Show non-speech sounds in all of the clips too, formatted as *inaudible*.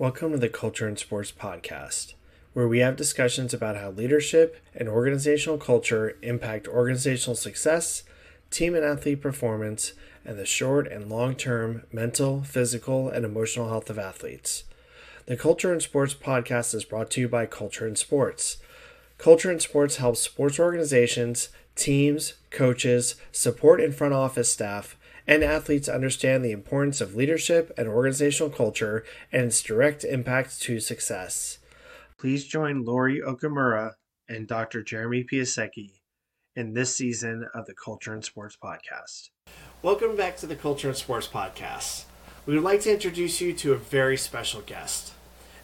Welcome to the Culture in Sports Podcast, where we have discussions about how leadership and organizational culture impact organizational success, team and athlete performance, and the short and long term mental, physical, and emotional health of athletes. The Culture in Sports Podcast is brought to you by Culture in Sports. Culture in Sports helps sports organizations, teams, coaches, support and front office staff and athletes understand the importance of leadership and organizational culture and its direct impact to success. Please join Lori Okimura and Dr. Jeremy Piasecki in this season of the Culture in Sports Podcast. Welcome back to the Culture in Sports Podcast. We would like to introduce you to a very special guest.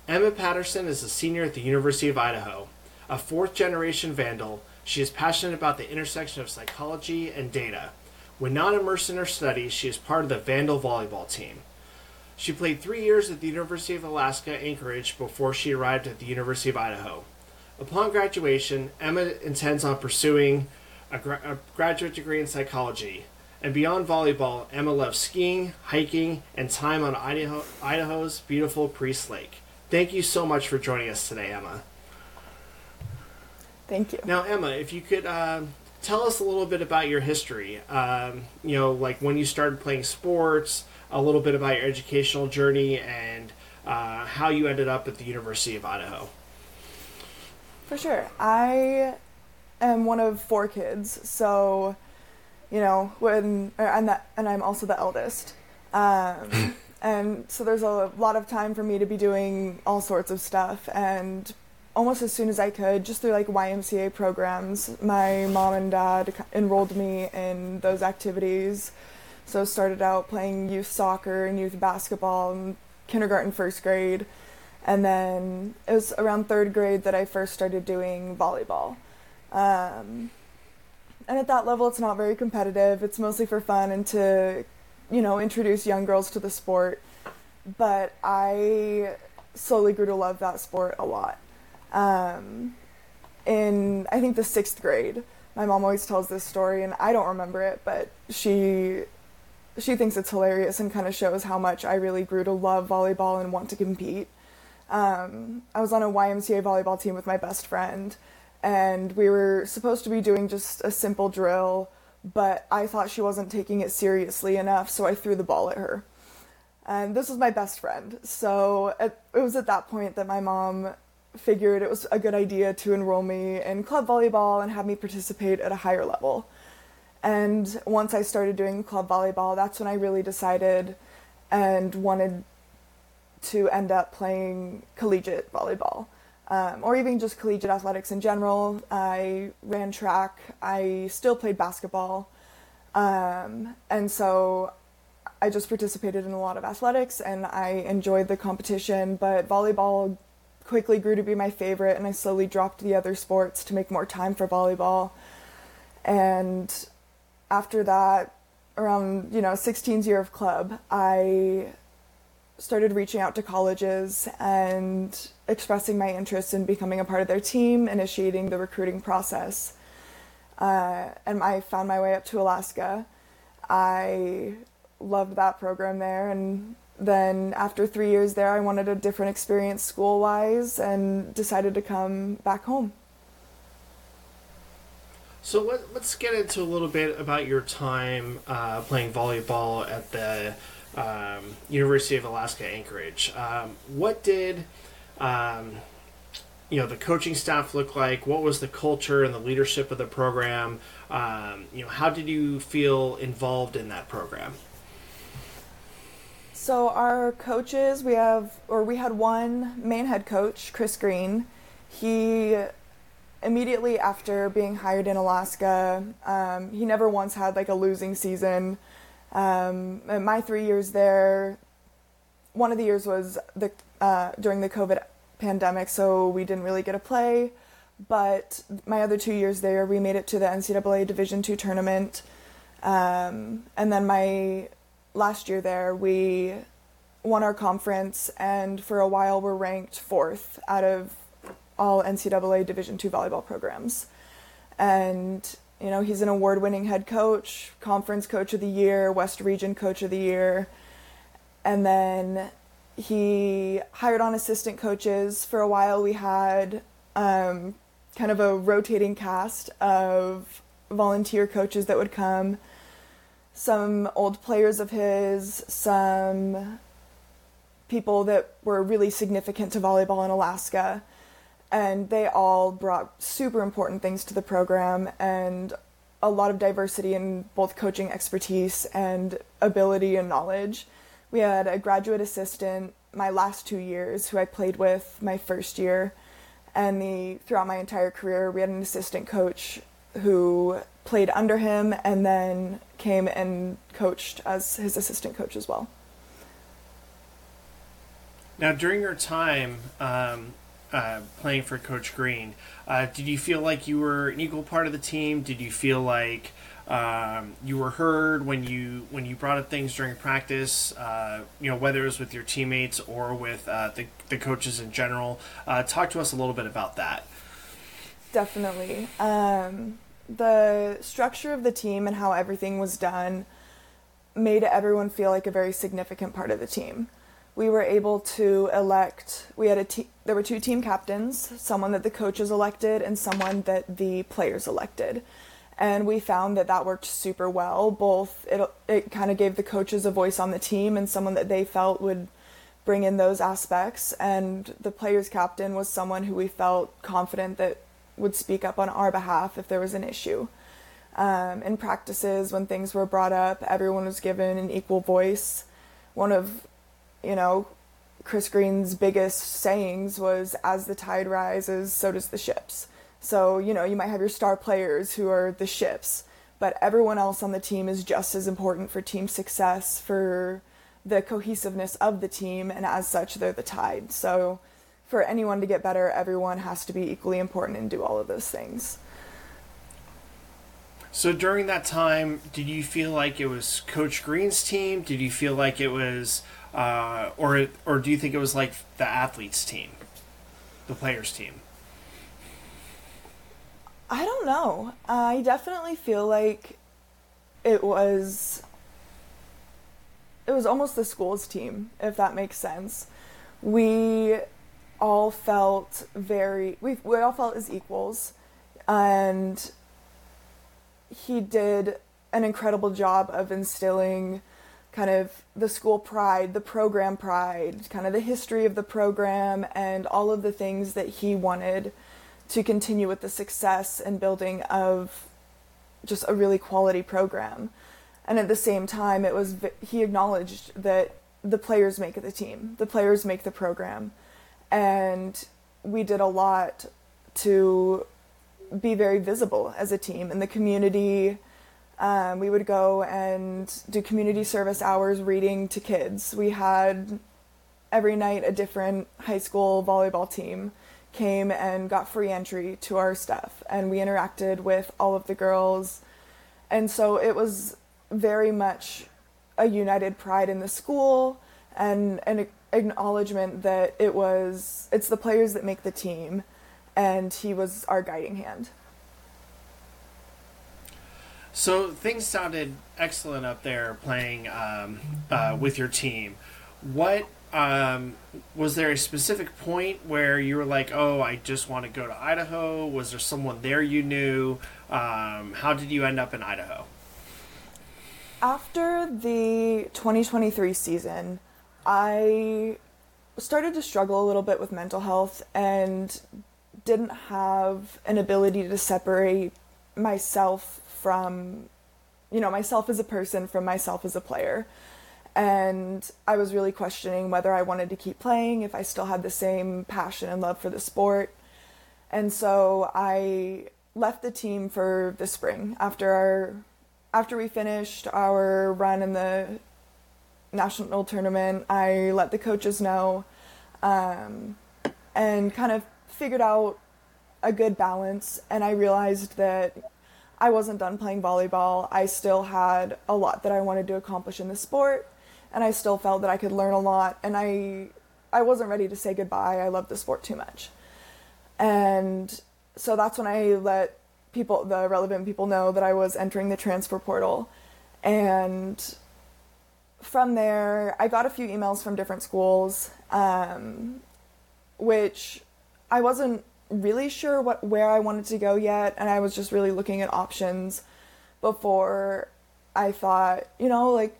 Emma Patterson is a senior at the University of Idaho. A fourth generation Vandal, she is passionate about the intersection of psychology and data when not immersed in her studies, she is part of the Vandal volleyball team. She played three years at the University of Alaska Anchorage before she arrived at the University of Idaho. Upon graduation, Emma intends on pursuing a, gra- a graduate degree in psychology. And beyond volleyball, Emma loves skiing, hiking, and time on Idaho, Idaho's beautiful Priest Lake. Thank you so much for joining us today, Emma. Thank you. Now, Emma, if you could uh, tell us a little bit about your history. Um, you know, like when you started playing sports, a little bit about your educational journey, and uh, how you ended up at the University of Idaho. For sure. I am one of four kids, so you know when and that and I'm also the eldest. Um, *laughs* and so there's a lot of time for me to be doing all sorts of stuff and almost as soon as I could, just through like YMCA programs. My mom and dad enrolled me in those activities. So started out playing youth soccer and youth basketball in kindergarten, first grade. And then it was around third grade that I first started doing volleyball. Um, and at that level, it's not very competitive. It's mostly for fun and to, you know, introduce young girls to the sport. But I slowly grew to love that sport a lot um, in I think the sixth grade. My mom always tells this story, and I don't remember it, but she she thinks it's hilarious and kind of shows how much I really grew to love volleyball and want to compete. Um, I was on a YMCA volleyball team with my best friend, and we were supposed to be doing just a simple drill, but I thought she wasn't taking it seriously enough, so I threw the ball at her. And this was my best friend, so it, it was at that point that my mom figured it was a good idea to enroll me in club volleyball and have me participate at a higher level. And once I started doing club volleyball, that's when I really decided and wanted to end up playing collegiate volleyball. Um, or even just collegiate athletics in general. I ran track. I still played basketball. Um, and so I just participated in a lot of athletics and I enjoyed the competition, but volleyball quickly grew to be my favorite, and I slowly dropped the other sports to make more time for volleyball. And after that, around you know 16's year of club, I started reaching out to colleges and expressing my interest in becoming a part of their team, initiating the recruiting process. Uh, and I found my way up to Alaska. I loved that program there and then after three years there, I wanted a different experience school wise and decided to come back home. So let, us get into a little bit about your time uh, playing volleyball at the um, University of Alaska Anchorage. Um, what did um, you know the coaching staff look like? What was the culture and the leadership of the program? Um, you know, how did you feel involved in that program? So our coaches, we have, or we had one main head coach, Chris Green. He immediately after being hired in Alaska, um, he never once had like a losing season. Um, my three years there, one of the years was the uh, during the COVID pandemic, so we didn't really get to play. But my other two years there, we made it to the NCAA Division two tournament, um, and then my last year there, we won our conference and for a while we were ranked fourth out of all NCAA Division two volleyball programs. And, you know, he's an award winning head coach, conference coach of the year, West Region coach of the year. And then he hired on assistant coaches. For a while, we had um, kind of a rotating cast of volunteer coaches that would come. Some old players of his, some people that were really significant to volleyball in Alaska. And they all brought super important things to the program and a lot of diversity in both coaching expertise and ability and knowledge. We had a graduate assistant my last two years who I played with my first year, and the throughout my entire career we had an assistant coach who played under him and then came and coached as his assistant coach as well. Now, during your time um, uh, playing for Coach Green, uh, did you feel like you were an equal part of the team? Did you feel like um, you were heard when you when you brought up things during practice? Uh, you know, whether it was with your teammates or with uh, the the coaches in general. Uh, talk to us a little bit about that. Definitely, um, the structure of the team and how everything was done made everyone feel like a very significant part of the team. We were able to elect we had a te- there were two team captains someone that the coaches elected and someone that the players elected. And we found that that worked super well. Both it it kind of gave the coaches a voice on the team and someone that they felt would bring in those aspects. And the players captain was someone who we felt confident that would speak up on our behalf if there was an issue um, in practices when things were brought up everyone was given an equal voice one of you know, Chris Green's biggest sayings was as the tide rises, so does the ships. So, you know, you might have your star players who are the ships, but everyone else on the team is just as important for team success, for the cohesiveness of the team, and as such, they're the tide. So, for anyone to get better, everyone has to be equally important and do all of those things. So during that time, did you feel like it was Coach Green's team? Did you feel like it was uh, or or do you think it was like the athletes team, the players team? I don't know. I definitely feel like it was it was almost the school's team, if that makes sense. We all felt very we we all felt as equals and he did an incredible job of instilling kind of the school pride, the program pride, kind of the history of the program, and all of the things that he wanted to continue with the success and building of just a really quality program. And at the same time, it was he acknowledged that the players make the team, the players make the program, and we did a lot to be very visible as a team in the community um, we would go and do community service hours reading to kids. We had every night a different high school volleyball team came and got free entry to our stuff, and we interacted with all of the girls. And so it was very much a united pride in the school and an acknowledgement that it was it's the players that make the team and he was our guiding hand. So things sounded excellent up there playing um, uh, with your team. What um, was there a specific point where you were like, "Oh, I just want to go to Idaho"? Was there someone there you knew? Um, how did you end up in Idaho? After the 2023 season, I started to struggle a little bit with mental health and didn't have an ability to separate myself from, you know, myself as a person from myself as a player. And I was really questioning whether I wanted to keep playing, if I still had the same passion and love for the sport. And so I left the team for the spring after our after we finished our run in the national tournament. I let the coaches know um, and kind of figured out a good balance. And I realized that I wasn't done playing volleyball. I still had a lot that I wanted to accomplish in the sport, and I still felt that I could learn a lot. And I, I wasn't ready to say goodbye. I loved the sport too much, and so that's when I let people, the relevant people, know that I was entering the transfer portal, and from there, I got a few emails from different schools, um, which I wasn't really sure what where I wanted to go yet, and I was just really looking at options before I thought, you know, like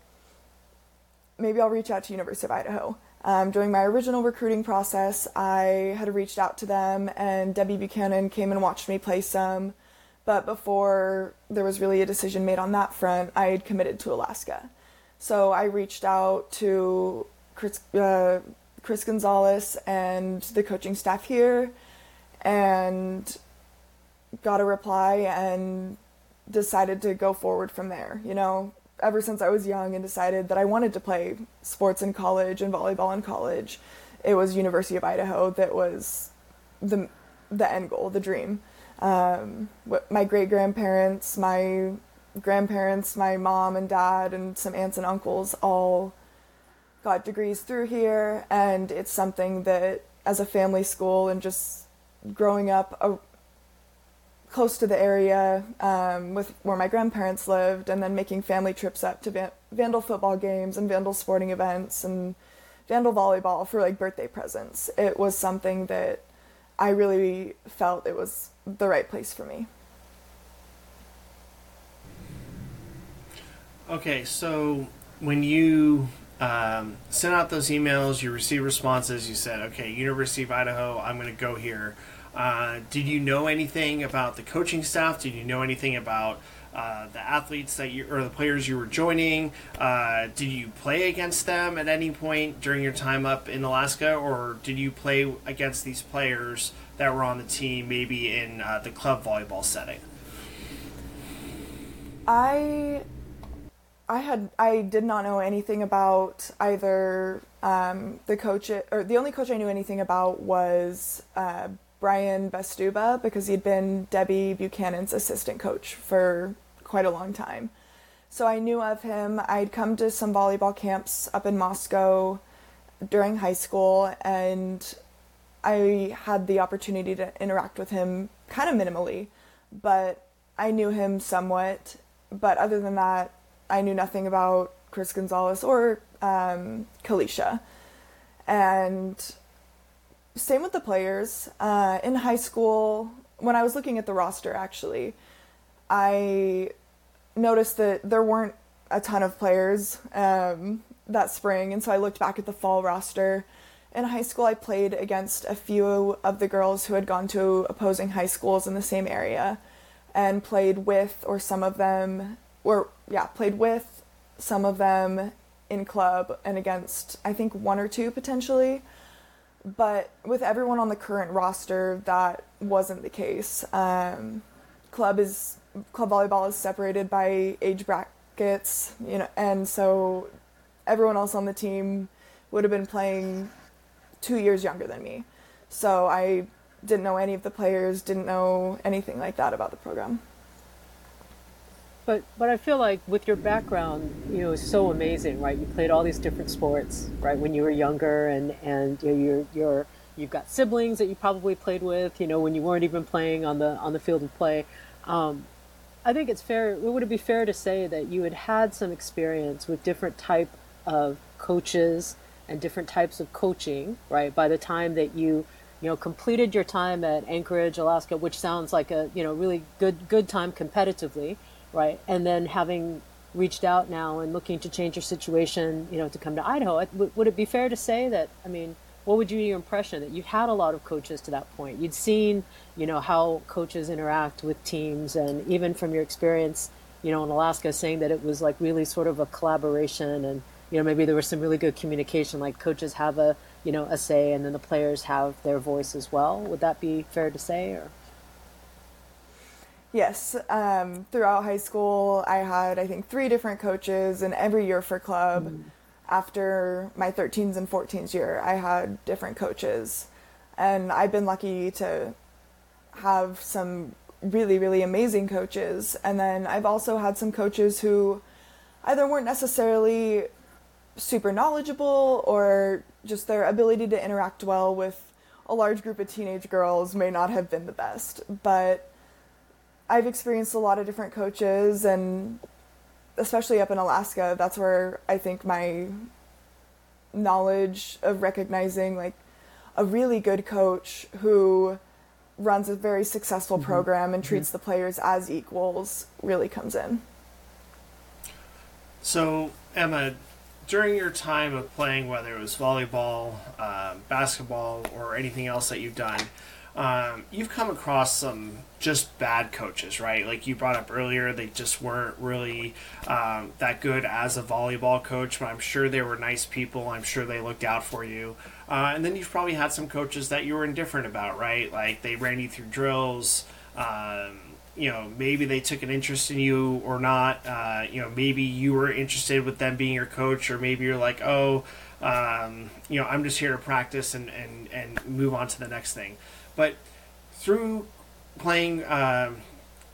maybe I'll reach out to University of Idaho. Um, during my original recruiting process, I had reached out to them, and Debbie Buchanan came and watched me play some. But before there was really a decision made on that front, I had committed to Alaska. So I reached out to Chris, uh, Chris Gonzalez and the coaching staff here and got a reply and decided to go forward from there. You know, ever since I was young and decided that I wanted to play sports in college and volleyball in college, it was University of Idaho that was the the end goal, the dream. Um, my great grandparents, my grandparents, my mom and dad, and some aunts and uncles all got degrees through here, and it's something that, as a family school and just growing up a, close to the area um, with where my grandparents lived, and then making family trips up to Van- Vandal football games and Vandal sporting events and Vandal volleyball for like birthday presents. It was something that I really felt it was the right place for me. Okay, so when you um, sent out those emails, you received responses, you said, okay, University of Idaho, I'm going to go here. Uh, did you know anything about the coaching staff? Did you know anything about uh, the athletes that you or the players you were joining? Uh, did you play against them at any point during your time up in Alaska, or did you play against these players that were on the team, maybe in uh, the club volleyball setting? I I had I did not know anything about either um, the coach or the only coach I knew anything about was uh, Brian Bestuba because he'd been Debbie Buchanan's assistant coach for quite a long time. So I knew of him. I'd come to some volleyball camps up in Moscow during high school and I had the opportunity to interact with him kind of minimally, but I knew him somewhat. But other than that, I knew nothing about Chris Gonzalez or um, Kalisha. And same with the players. Uh, in high school, when I was looking at the roster, actually, I noticed that there weren't a ton of players um, that spring. And so I looked back at the fall roster. In high school, I played against a few of the girls who had gone to opposing high schools in the same area and played with or some of them or yeah, played with some of them in club and against I think one or two potentially. But with everyone on the current roster, that wasn't the case. Um, club is club volleyball is separated by age brackets, you know, and so everyone else on the team would have been playing two years younger than me. So I didn't know any of the players, didn't know anything like that about the program. But but I feel like with your background, you know, is so amazing, right? You played all these different sports, right, when you were younger, and and you know, you're you're you've got siblings that you probably played with, you know, when you weren't even playing on the on the field of play. Um, I think it's fair. Would it be fair to say that you had had some experience with different type of coaches and different types of coaching, right? By the time that you you know completed your time at Anchorage, Alaska, which sounds like a you know really good good time competitively right? And then having reached out now and looking to change your situation, you know, to come to Idaho, would it be fair to say that, I mean, what would you your impression that you had a lot of coaches to that point? You'd seen, you know, how coaches interact with teams, and even from your experience, you know, in Alaska, saying that it was like really sort of a collaboration, and you know, maybe there was some really good communication. Like coaches have a, you know, a say, and then the players have their voice as well. Would that be fair to say, or? Yes, um, throughout high school, I had I think three different coaches, and every year for club, mm. after my 13s and 14s year, I had different coaches, and I've been lucky to have some really really amazing coaches, and then I've also had some coaches who either weren't necessarily super knowledgeable or just their ability to interact well with a large group of teenage girls may not have been the best, but I've experienced a lot of different coaches, and especially up in Alaska, that's where I think my knowledge of recognizing like a really good coach who runs a very successful Mm-hmm. program and treats the players as equals really comes in. So, Emma, during your time of playing, whether it was volleyball, um, basketball, or anything else that you've done, um, you've come across some just bad coaches, right? Like you brought up earlier, they just weren't really um, that good as a volleyball coach, but I'm sure they were nice people. I'm sure they looked out for you. Uh, and then you've probably had some coaches that you were indifferent about, right? Like they ran you through drills. Um, you know, maybe they took an interest in you or not. Uh, you know, maybe you were interested with them being your coach, or maybe you're like, oh, um, you know, I'm just here to practice and, and, and move on to the next thing. But through playing um,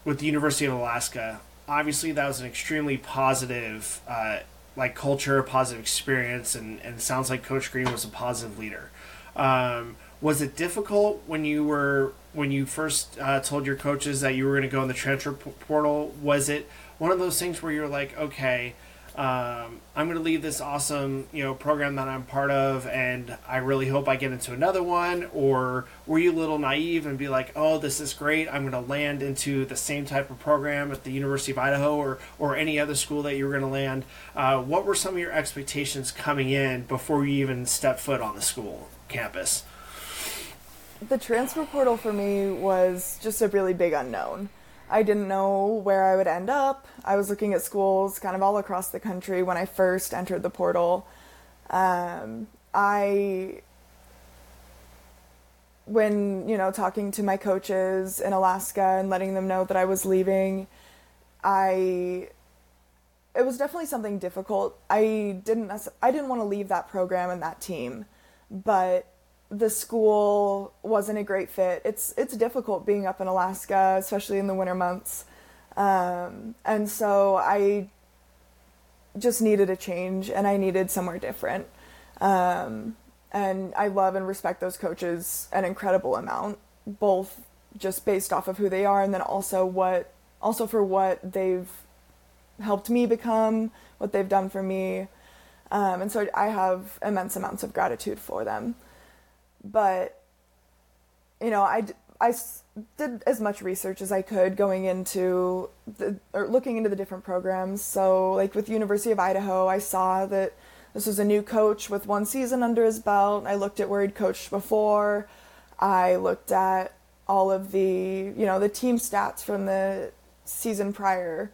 with the University of Alaska, obviously that was an extremely positive, uh, like culture, positive experience, and, and sounds like Coach Green was a positive leader. Um, was it difficult when you were when you first uh, told your coaches that you were going to go in the transfer portal? Was it one of those things where you're like, okay, um, I'm going to leave this awesome you know program that I'm part of, and I really hope I get into another one? Or were you a little naive and be like, oh, this is great, I'm going to land into the same type of program at the University of Idaho or or any other school that you were going to land? Uh, what were some of your expectations coming in before you even stepped foot on the school campus? The transfer portal for me was just a really big unknown. I didn't know where I would end up. I was looking at schools kind of all across the country when I first entered the portal. Um, I, when, you know, talking to my coaches in Alaska and letting them know that I was leaving, I, it was definitely something difficult. I didn't, I didn't want to leave that program and that team, but the school wasn't a great fit. It's it's difficult being up in Alaska, especially in the winter months. Um, and so I just needed a change and I needed somewhere different. Um, and I love and respect those coaches an incredible amount, both just based off of who they are and then also what also for what they've helped me become, what they've done for me. Um, and so I have immense amounts of gratitude for them but you know I, I did as much research as i could going into the or looking into the different programs so like with university of idaho i saw that this was a new coach with one season under his belt i looked at where he'd coached before i looked at all of the you know the team stats from the season prior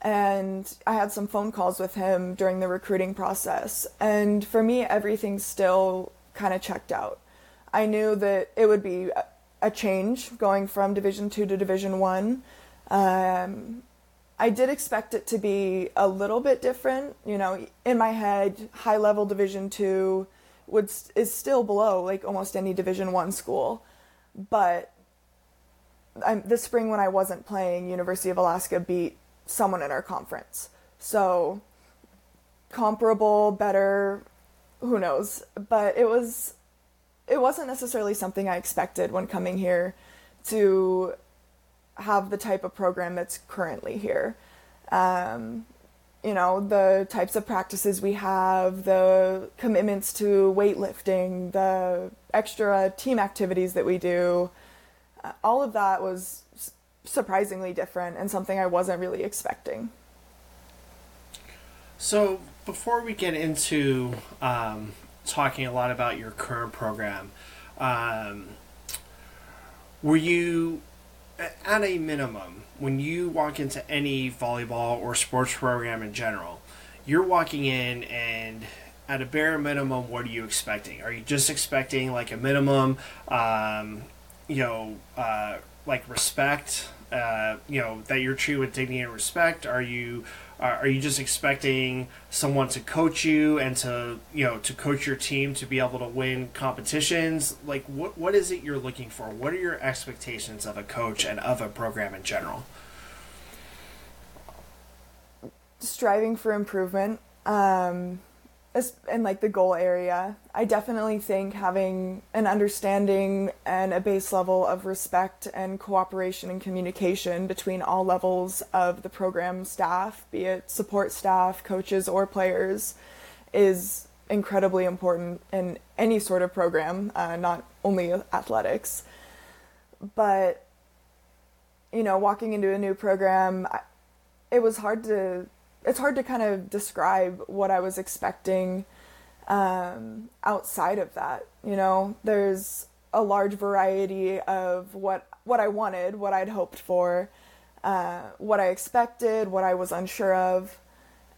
and I had some phone calls with him during the recruiting process. And for me, everything still kind of checked out. I knew that it would be a- change going from Division Two to Division One. Um, I did expect it to be a little bit different. You know, in my head, high level Division Two would is still below like almost any Division One school, but I'm, this spring when I wasn't playing, University of Alaska beat someone in our conference. So comparable, better, who knows? But it was it wasn't necessarily something I expected when coming here to have the type of program that's currently here. Um, you know, the types of practices we have, the commitments to weightlifting, the extra team activities that we do, uh, all of that was surprisingly different and something I wasn't really expecting. So before we get into um, talking a lot about your current program, um, were you at a minimum when you walk into any volleyball or sports program in general? You're walking in and at a bare minimum, what are you expecting? Are you just expecting like a minimum, um, you know, uh, like respect? Uh, you know that you're treated with dignity and respect. Are you are are you just expecting someone to coach you and to you know to coach your team to be able to win competitions? Like what what is it you're looking for? What are your expectations of a coach and of a program in general? striving for improvement. Um, in like the goal area, I definitely think having an understanding and a base level of respect and cooperation and communication between all levels of the program staff, be it support staff, coaches, or players, is incredibly important in any sort of program, uh, not only athletics. But, you know, walking into a new program, it was hard to it's hard to kind of describe what I was expecting um, outside of that. You know, there's a large variety of what what I wanted, what I'd hoped for, uh, what I expected, what I was unsure of,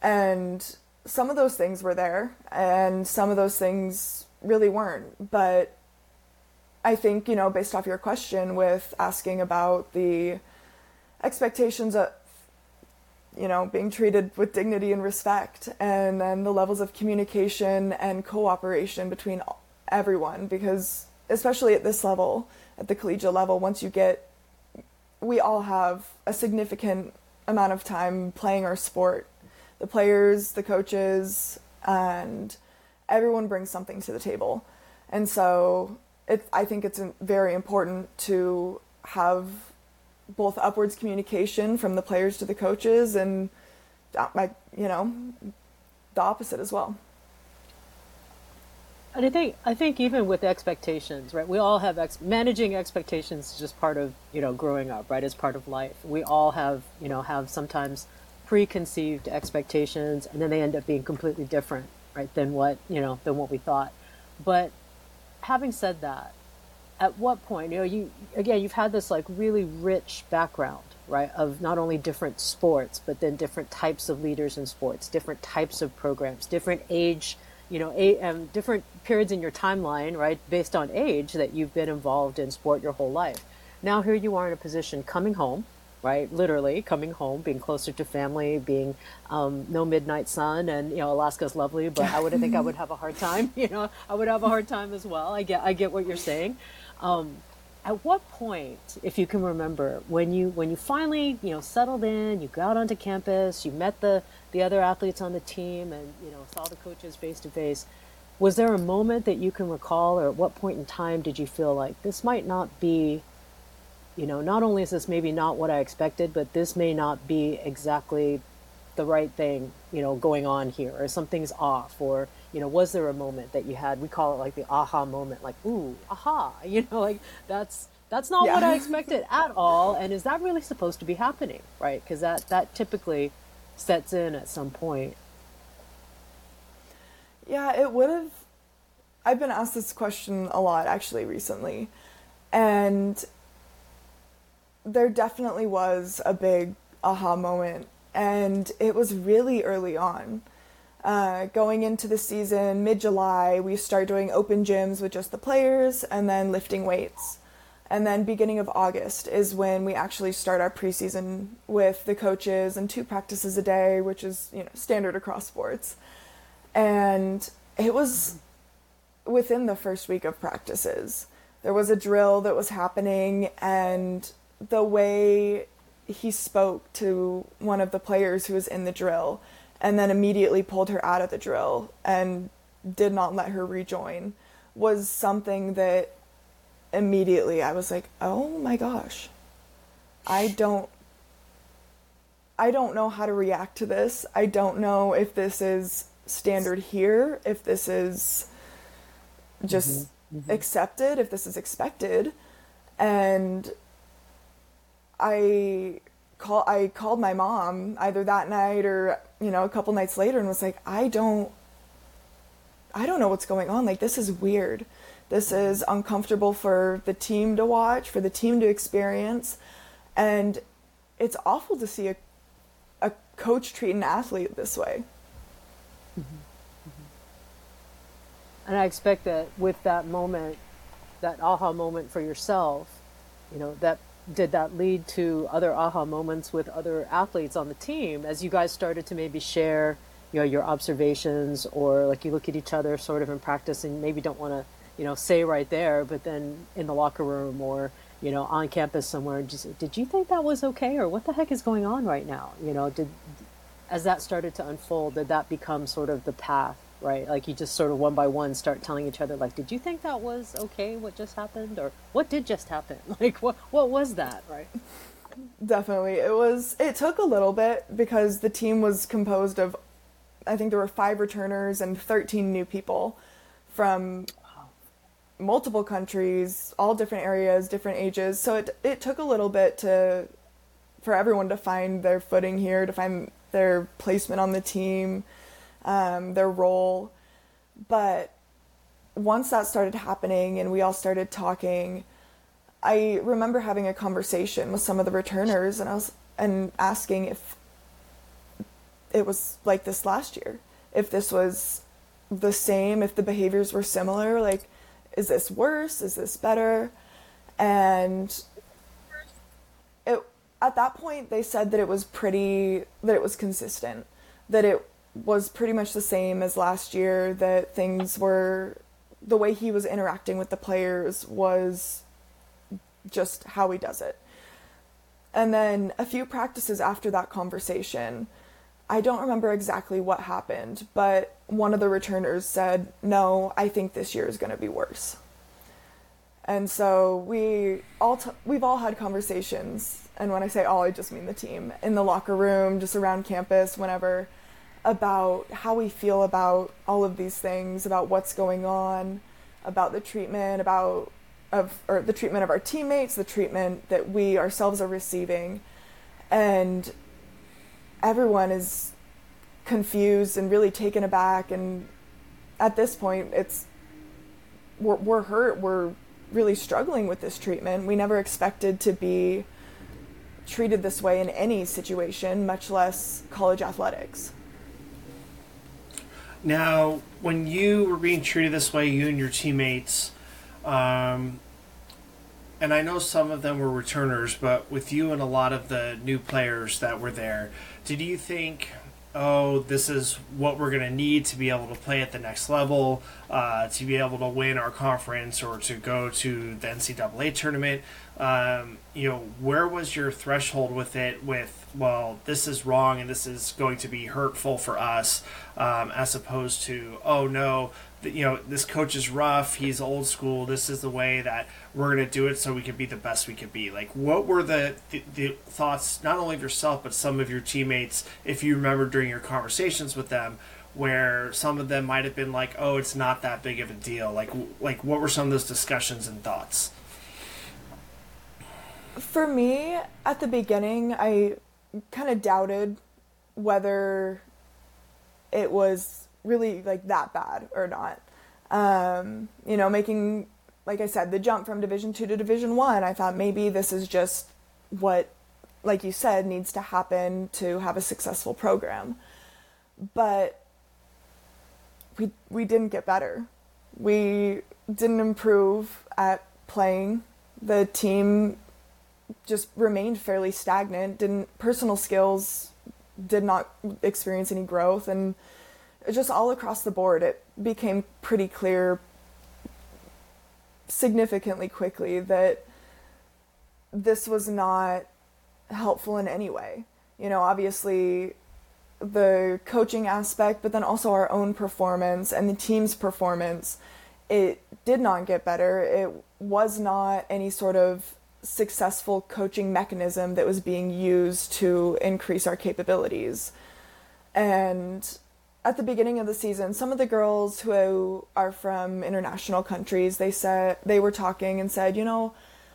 and some of those things were there, and some of those things really weren't. But I think you know, based off your question with asking about the expectations you know, being treated with dignity and respect, and then the levels of communication and cooperation between everyone. Because, especially at this level, at the collegiate level, once you get, we all have a significant amount of time playing our sport. The players, the coaches, and everyone brings something to the table. And so, it, I think it's very important to have both upwards communication from the players to the coaches and uh, my you know the opposite as well and I think I think even with expectations, right? We all have ex- managing expectations is just part of you know growing up, right? As part of life, we all have you know have sometimes preconceived expectations, and then they end up being completely different, right? Than what you know than what we thought. But having said that, at what point, you know, you again, you've had this like really rich background, right, of not only different sports, but then different types of leaders in sports, different types of programs, different age, you know, a, um, different periods in your timeline, right, based on age that you've been involved in sport your whole life. Now here you are in a position coming home, right? Literally coming home, being closer to family, being um, no midnight sun, and you know Alaska's lovely, but I would think I would *laughs* have a hard time. *laughs* You know, I would have a hard time as well. I get I get what you're saying, um, at what point, if you can remember, when you when you finally you know settled in, you got onto campus, you met the the other athletes on the team, and you know saw the coaches face to face, was there a moment that you can recall, or at what point in time did you feel like this might not be, you know, not only is this maybe not what I expected, but this may not be exactly the right thing, you know, going on here, or something's off, or you know, was there a moment that you had? We call it like the aha moment, like ooh, aha, *laughs* you know, like that's that's not yeah. what I *laughs* expected at all, and is that really supposed to be happening, right? Because that that typically sets in at some point. Yeah, it would have. I've been asked this question a lot actually recently, and there definitely was a big aha moment, and it was really early on. Uh, going into the season, mid July, we start doing open gyms with just the players and then lifting weights. And then beginning of August is when we actually start our preseason with the coaches and two practices a day, which is you know standard across sports. And it was within the first week of practices. There was a drill that was happening, and the way he spoke to one of the players who was in the drill and then immediately pulled her out of the drill and did not let her rejoin was something that immediately I was like, "Oh my gosh. I don't I don't know how to react to this. I don't know if this is standard here, if this is just mm-hmm. Mm-hmm. accepted, if this is expected." And I call I called my mom either that night or you know a couple nights later and was like I don't I don't know what's going on. Like this is weird. This is uncomfortable for the team to watch for the team to experience. And it's awful to see a a coach treat an athlete this way. Mm-hmm. And I expect that with that moment that aha moment for yourself you know that did that lead to other aha moments with other athletes on the team as you guys started to maybe share you know your observations or like you look at each other sort of in practice and maybe don't want to you know say right there but then in the locker room or you know on campus somewhere just did you think that was okay or what the heck is going on right now? You know did as that started to unfold did that become sort of the path right? Like you just sort of one by one start telling each other, like, did you think that was okay? What just happened, or what did just happen? *laughs* Like, what what was that, right? Definitely, it was. It took a little bit because the team was composed of, I think there were five returners and thirteen new people, from multiple countries, all different areas, different ages. So it it took a little bit to for everyone to find their footing here, to find their placement on the team, um, their role. But once that started happening and we all started talking, I remember having a conversation with some of the returners and I was and asking if it was like this last year, if this was the same, if the behaviors were similar, like is this worse? Is this better? And it at that point they said that it was pretty that it was consistent, that it was pretty much the same as last year, that things were the way he was interacting with the players was just how he does it. And then a few practices after that conversation, I don't remember exactly what happened, but one of the returners said, "No, I think this year is going to be worse." And so we all t- we've all had conversations, and when I say all, I just mean the team in the locker room, just around campus, whenever, about how we feel about all of these things, about what's going on, about the treatment, about of or the treatment of our teammates, the treatment that we ourselves are receiving, and everyone is confused and really taken aback. And at this point it's we're, we're hurt. We're really struggling with this treatment. We never expected to be treated this way in any situation much less college athletics now when you were being treated this way you and your teammates um, and I know some of them were returners, but with you and a lot of the new players that were there, did you think, oh, this is what we're going to need to be able to play at the next level, uh, to be able to win our conference or to go to the NCAA tournament? Um, you know, where was your threshold with it? With well, this is wrong and this is going to be hurtful for us, um, as opposed to oh no, you know, this coach is rough. He's old school. This is the way that we're going to do it so we can be the best we can be. Like, what were the, the, the, thoughts, not only of yourself, but some of your teammates, if you remember during your conversations with them, where some of them might have been like, oh, it's not that big of a deal? Like, like what were some of those discussions and thoughts? For me, at the beginning, I kind of doubted whether it was really like that bad or not. Um, you know, making like I said, the jump from Division two to Division one, I thought maybe this is just what, like you said, needs to happen to have a successful program. But we we didn't get better. We didn't improve at playing. The team just remained fairly stagnant. Didn't personal skills did not experience any growth and just all across the board, it became pretty clear significantly quickly that this was not helpful in any way. You know, obviously the coaching aspect, but then also our own performance and the team's performance, it did not get better. It was not any sort of successful coaching mechanism that was being used to increase our capabilities. And at the beginning of the season, some of the girls who are from international countries, they said they were talking and said, you know,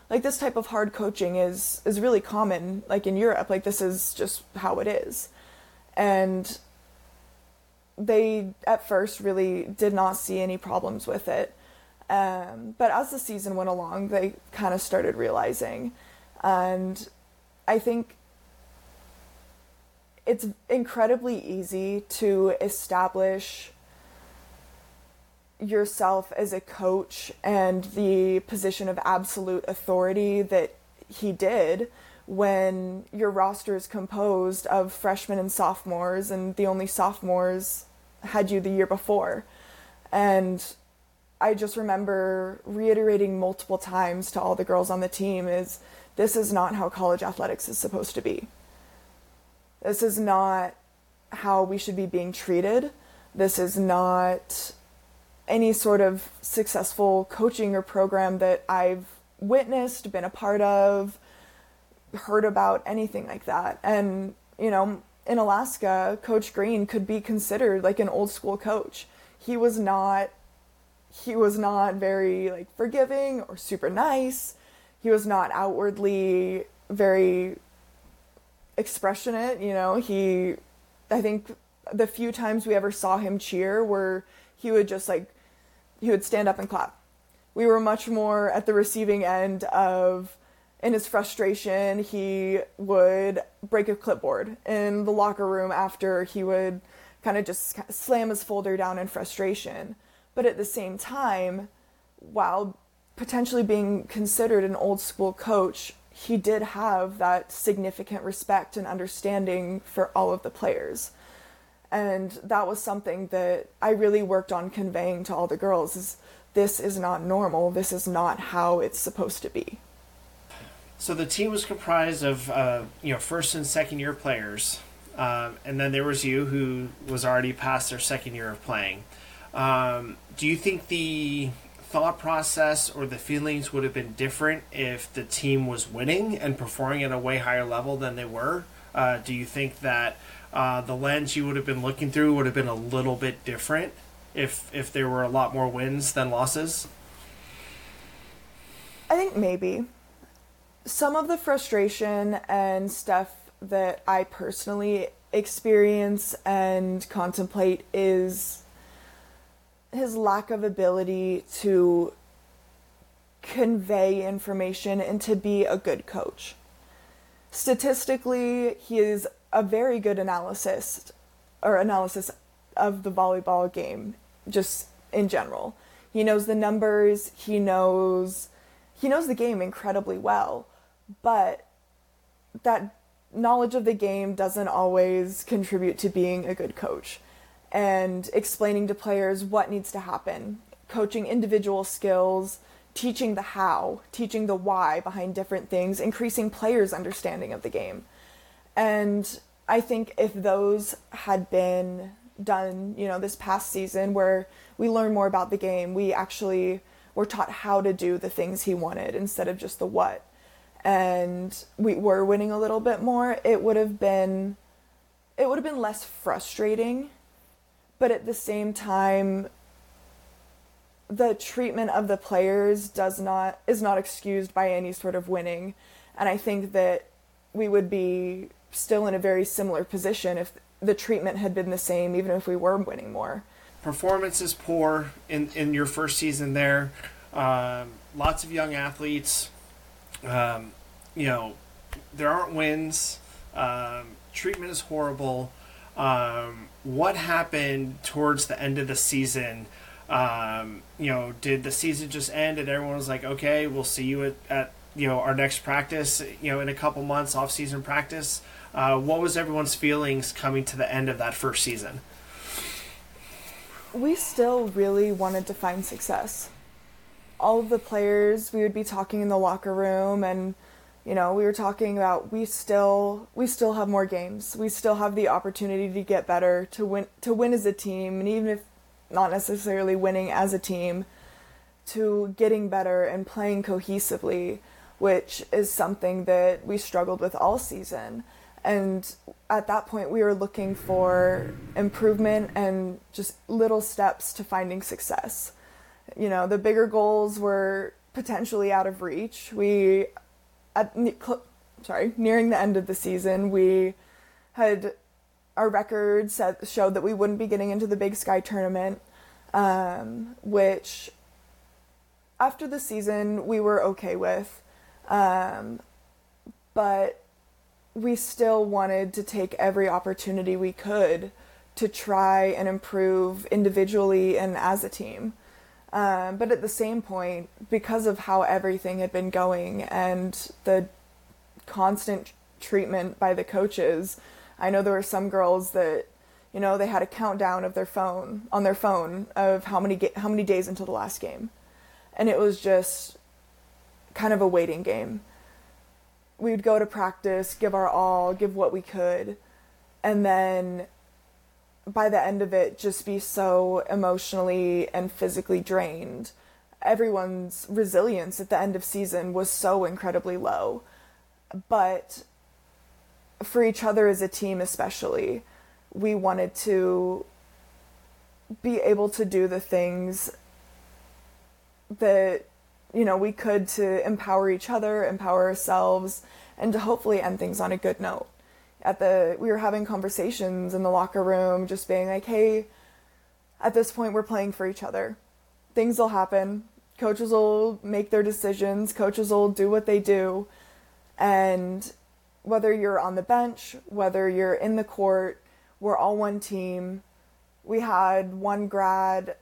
like this type of hard coaching is is really common like in Europe. Like this is just how it is. And they at first really did not see any problems with it. Um, but as the season went along, they kind of started realizing. And I think it's incredibly easy to establish yourself as a coach and the position of absolute authority that he did when your roster is composed of freshmen and sophomores and the only sophomores had you the year before and i just remember reiterating multiple times to all the girls on the team is this is not how college athletics is supposed to be this is not how we should be being treated. This is not any sort of successful coaching or program that I've witnessed, been a part of, heard about, anything like that. And, you know, in Alaska, Coach Green could be considered like an old school coach. He was not he was not very like forgiving or super nice. He was not outwardly very expressionate, you know. He I think the few times we ever saw him cheer were he would just like he would stand up and clap. We were much more at the receiving end of in his frustration, he would break a clipboard in the locker room after he would kind of just slam his folder down in frustration. But at the same time, while potentially being considered an old school coach, he did have that significant respect and understanding for all of the players. And that was something that I really worked on conveying to all the girls is this is not normal. This is not how it's supposed to be. So the team was comprised of uh, you know first and second year players, um, and then there was you who was already past their second year of playing. Um, do you think the thought process or the feelings would have been different if the team was winning and performing at a way higher level than they were? Uh, do you think that uh, the lens you would have been looking through would have been a little bit different if if there were a lot more wins than losses? I think maybe some of the frustration and stuff that I personally experience and contemplate is his lack of ability to convey information and to be a good coach. Statistically, he is a very good analyst or analysis of the volleyball game just in general. He knows the numbers, he knows he knows the game incredibly well but that knowledge of the game doesn't always contribute to being a good coach and explaining to players what needs to happen, coaching individual skills, teaching the how, teaching the why behind different things, increasing players' understanding of the game. And I think if those had been done, you know, this past season where we learned more about the game, we actually were taught how to do the things he wanted instead of just the what and we were winning a little bit more, it would have been it would have been less frustrating, but at the same time the treatment of the players does not is not excused by any sort of winning. And I think that we would be still in a very similar position if the treatment had been the same, even if we were winning more. Performance is poor in, in your first season there. Um, lots of young athletes um, you know, there aren't wins. Um, treatment is horrible. Um, what happened towards the end of the season? Um, you know, did the season just end and everyone was like, okay, we'll see you at, at you know our next practice, you know, in a couple months, off season practice. Uh, what was everyone's feelings coming to the end of that first season? We still really wanted to find success all of the players we would be talking in the locker room and you know we were talking about we still we still have more games. We still have the opportunity to get better to win to win as a team and even if not necessarily winning as a team to getting better and playing cohesively which is something that we struggled with all season. And at that point we were looking for improvement and just little steps to finding success. You know, the bigger goals were potentially out of reach. We, at sorry, nearing the end of the season, we had our record set, showed that we wouldn't be getting into the Big Sky tournament, um, which after the season we were okay with, um, but we still wanted to take every opportunity we could to try and improve individually and as a team. Um, but at the same point, because of how everything had been going and the constant treatment by the coaches, I know there were some girls that, you know, they had a countdown of their phone on their phone of how many ga- how many days until the last game, and it was just kind of a waiting game. We would go to practice, give our all, give what we could, and then by the end of it just be so emotionally and physically drained. Everyone's resilience at the end of season was so incredibly low. But for each other as a team, especially, we wanted to be able to do the things that you know we could to empower each other, empower ourselves, and to hopefully end things on a good note. At the we were having conversations in the locker room, just being like, "Hey, at this point, we're playing for each other. Things will happen. Coaches will make their decisions. Coaches will do what they do, and whether you're on the bench, whether you're in the court, we're all one team. We had one grad,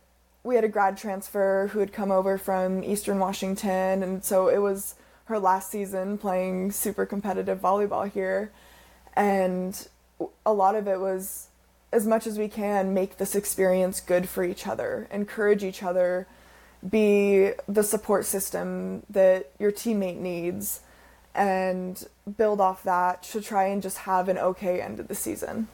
we had a grad transfer who had come over from Eastern Washington, and so it was her last season playing super competitive volleyball here. And a lot of it was as much as we can make this experience good for each other, encourage each other, be the support system that your teammate needs and build off that to try and just have an okay end of the season.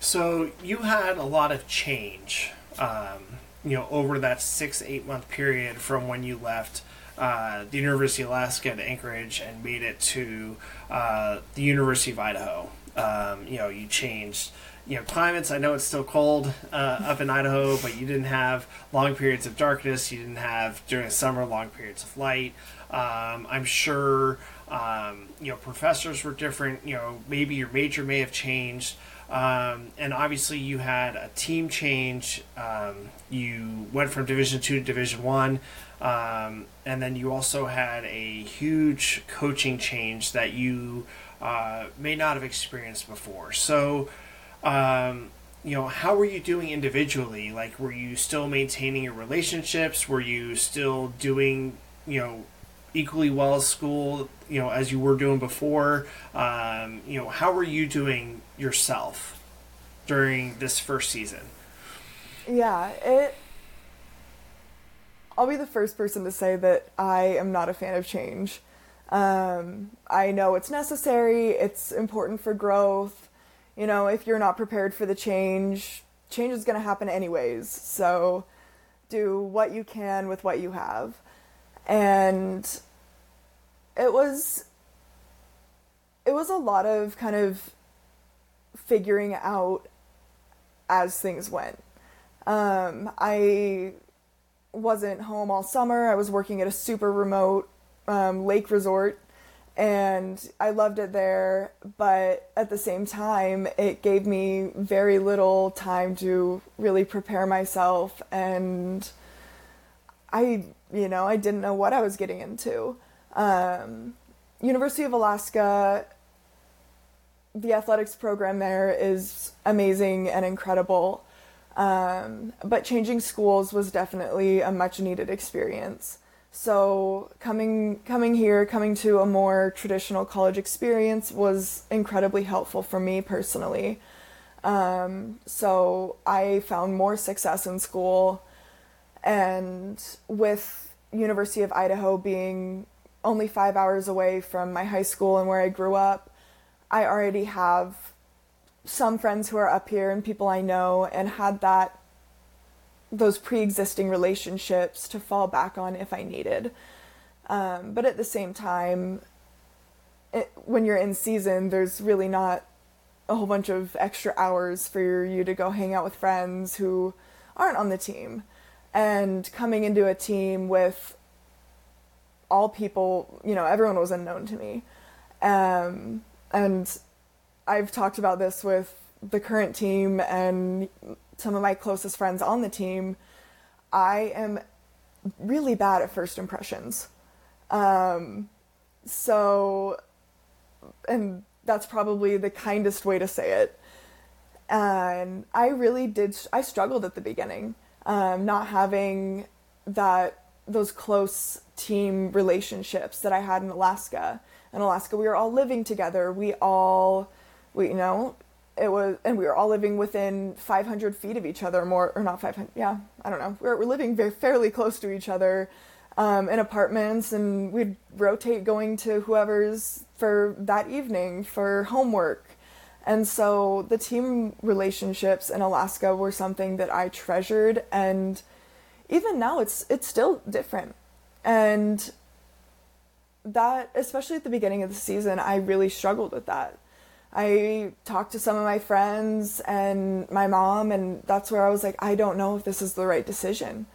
So you had a lot of change, um, you know, over that six eight month period from when you left uh, the University of Alaska at Anchorage and made it to uh, the University of Idaho. Um, you know, you changed you know climates. I know it's still cold uh, up in Idaho, but you didn't have long periods of darkness. You didn't have during the summer long periods of light. Um, I'm sure um, you know professors were different. You know maybe your major may have changed. Um, and obviously, you had a team change. Um, you went from Division Two to Division One, um, and then you also had a huge coaching change that you uh, may not have experienced before. So, um, you know, how were you doing individually? Like, were you still maintaining your relationships? Were you still doing, you know, equally well as school, you know, as you were doing before? Um, you know, how were you doing yourself during this first season? Yeah, it. I'll be the first person to say that I am not a fan of change. Um, I know it's necessary, it's important for growth. You know, if you're not prepared for the change, change is going to happen anyways. So do what you can with what you have. And it was it was a lot of kind of figuring out as things went. Um, I wasn't home all summer. I was working at a super remote um, lake resort and I loved it there, but at the same time, it gave me very little time to really prepare myself and I, you know, I didn't know what I was getting into. Um, University of Alaska, the athletics program there is amazing and incredible. Um, but changing schools was definitely a much needed experience. So coming coming here, coming to a more traditional college experience was incredibly helpful for me personally. Um, so I found more success in school, and with University of Idaho being only five hours away from my high school and where I grew up, I already have some friends who are up here and people I know, and had that those pre-existing relationships to fall back on if I needed. Um, but at the same time, it, when you're in season, there's really not a whole bunch of extra hours for you to go hang out with friends who aren't on the team. And coming into a team with all people, you know, everyone was unknown to me. Um, and I've talked about this with the current team and some of my closest friends on the team, I am really bad at first impressions. Um, so, and that's probably the kindest way to say it. And I really did, I struggled at the beginning, um, not having that, those close team relationships that I had in Alaska. In Alaska, we were all living together. We all, we, you know, it was and we were all living within 500 feet of each other more or not 500 yeah i don't know we we're, we're living very fairly close to each other um, in apartments and we'd rotate going to whoever's for that evening for homework And so the team relationships in Alaska were something that I treasured and even now it's it's still different. And that especially at the beginning of the season, I really struggled with that. I talked to some of my friends and my mom and that's where I was like I don't know if this is the right decision.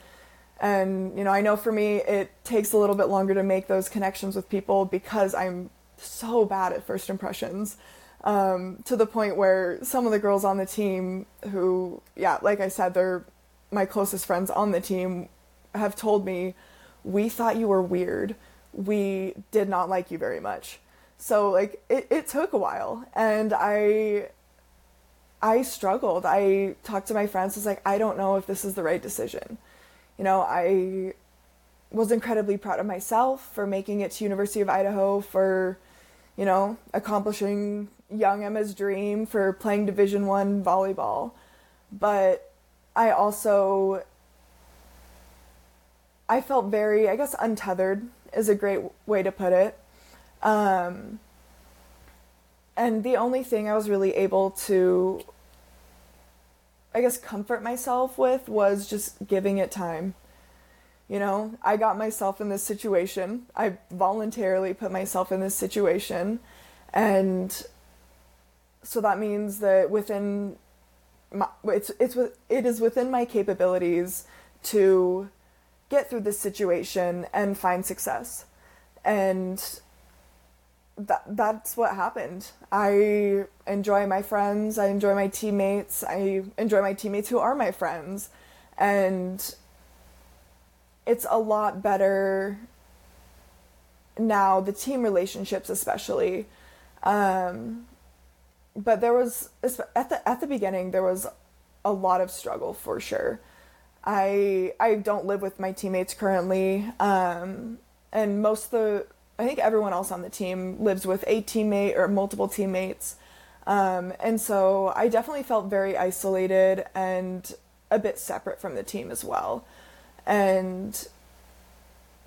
And you know, I know for me it takes a little bit longer to make those connections with people because I'm so bad at first impressions um, to the point where some of the girls on the team who, yeah, like I said, they're my closest friends on the team, have told me, we thought you were weird. We did not like you very much. So like it, it took a while and I I struggled. I talked to my friends, was like, I don't know if this is the right decision. You know, I was incredibly proud of myself for making it to University of Idaho for, you know, accomplishing young Emma's dream for playing Division One volleyball, but I also I felt very, I guess, untethered is a great way to put it. Um, and the only thing I was really able to, I guess, comfort myself with was just giving it time. You know, I got myself in this situation. I voluntarily put myself in this situation. And so that means that within my, it's it's it is within my capabilities to get through this situation and find success and that that's what happened. I enjoy my friends i enjoy my teammates i enjoy my teammates who are my friends. And it's a lot better now the team relationships especially. Um, but there was at the at the beginning there was a lot of struggle for sure. I I don't live with my teammates currently, um, and most of the I think everyone else on the team lives with a teammate or multiple teammates, um, and so I definitely felt very isolated and a bit separate from the team as well, and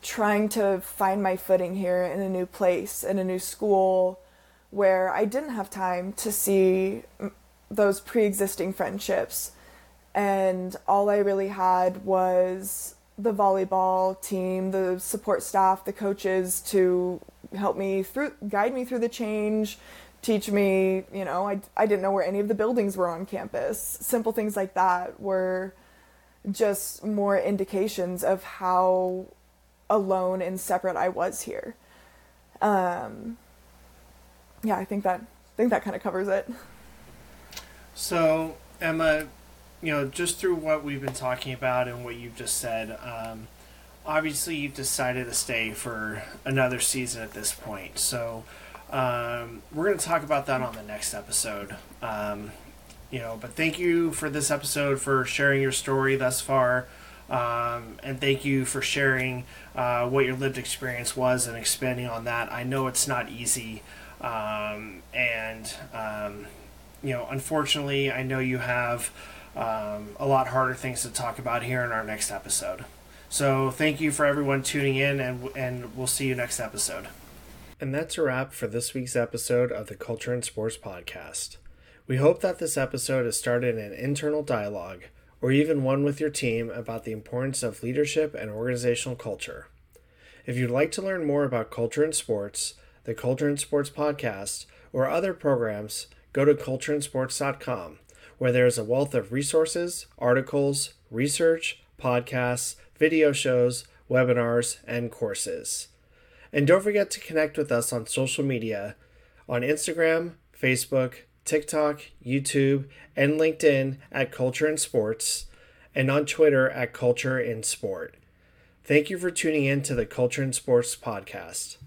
trying to find my footing here in a new place in a new school where I didn't have time to see those pre existing friendships. And all I really had was the volleyball team, the support staff, the coaches to help me through, guide me through the change, teach me, you know, I, I didn't know where any of the buildings were on campus. Simple things like that were just more indications of how alone and separate I was here. Um, yeah, I think that I think that kind of covers it. So Emma, you know, just through what we've been talking about and what you've just said, um, obviously you've decided to stay for another season at this point. So um, we're going to talk about that on the next episode. Um, you know, but thank you for this episode for sharing your story thus far. Um, and thank you for sharing uh, what your lived experience was and expanding on that. I know it's not easy. Um, and, um, you know, unfortunately, I know you have um, a lot harder things to talk about here in our next episode. So thank you for everyone tuning in, and, and we'll see you next episode. And that's a wrap for this week's episode of the Culture in Sports Podcast. We hope that this episode has started an internal dialogue, or even one with your team, about the importance of leadership and organizational culture. If you'd like to learn more about culture and sports, the Culture in Sports Podcast, or other programs, go to cultureinsports.com, where there is a wealth of resources, articles, research, podcasts, video shows, webinars, and courses. And don't forget to connect with us on social media on Instagram, Facebook, TikTok, YouTube, and LinkedIn at Culture in Sports, and on Twitter at Culture in Sport. Thank you for tuning in to the Culture in Sports Podcast.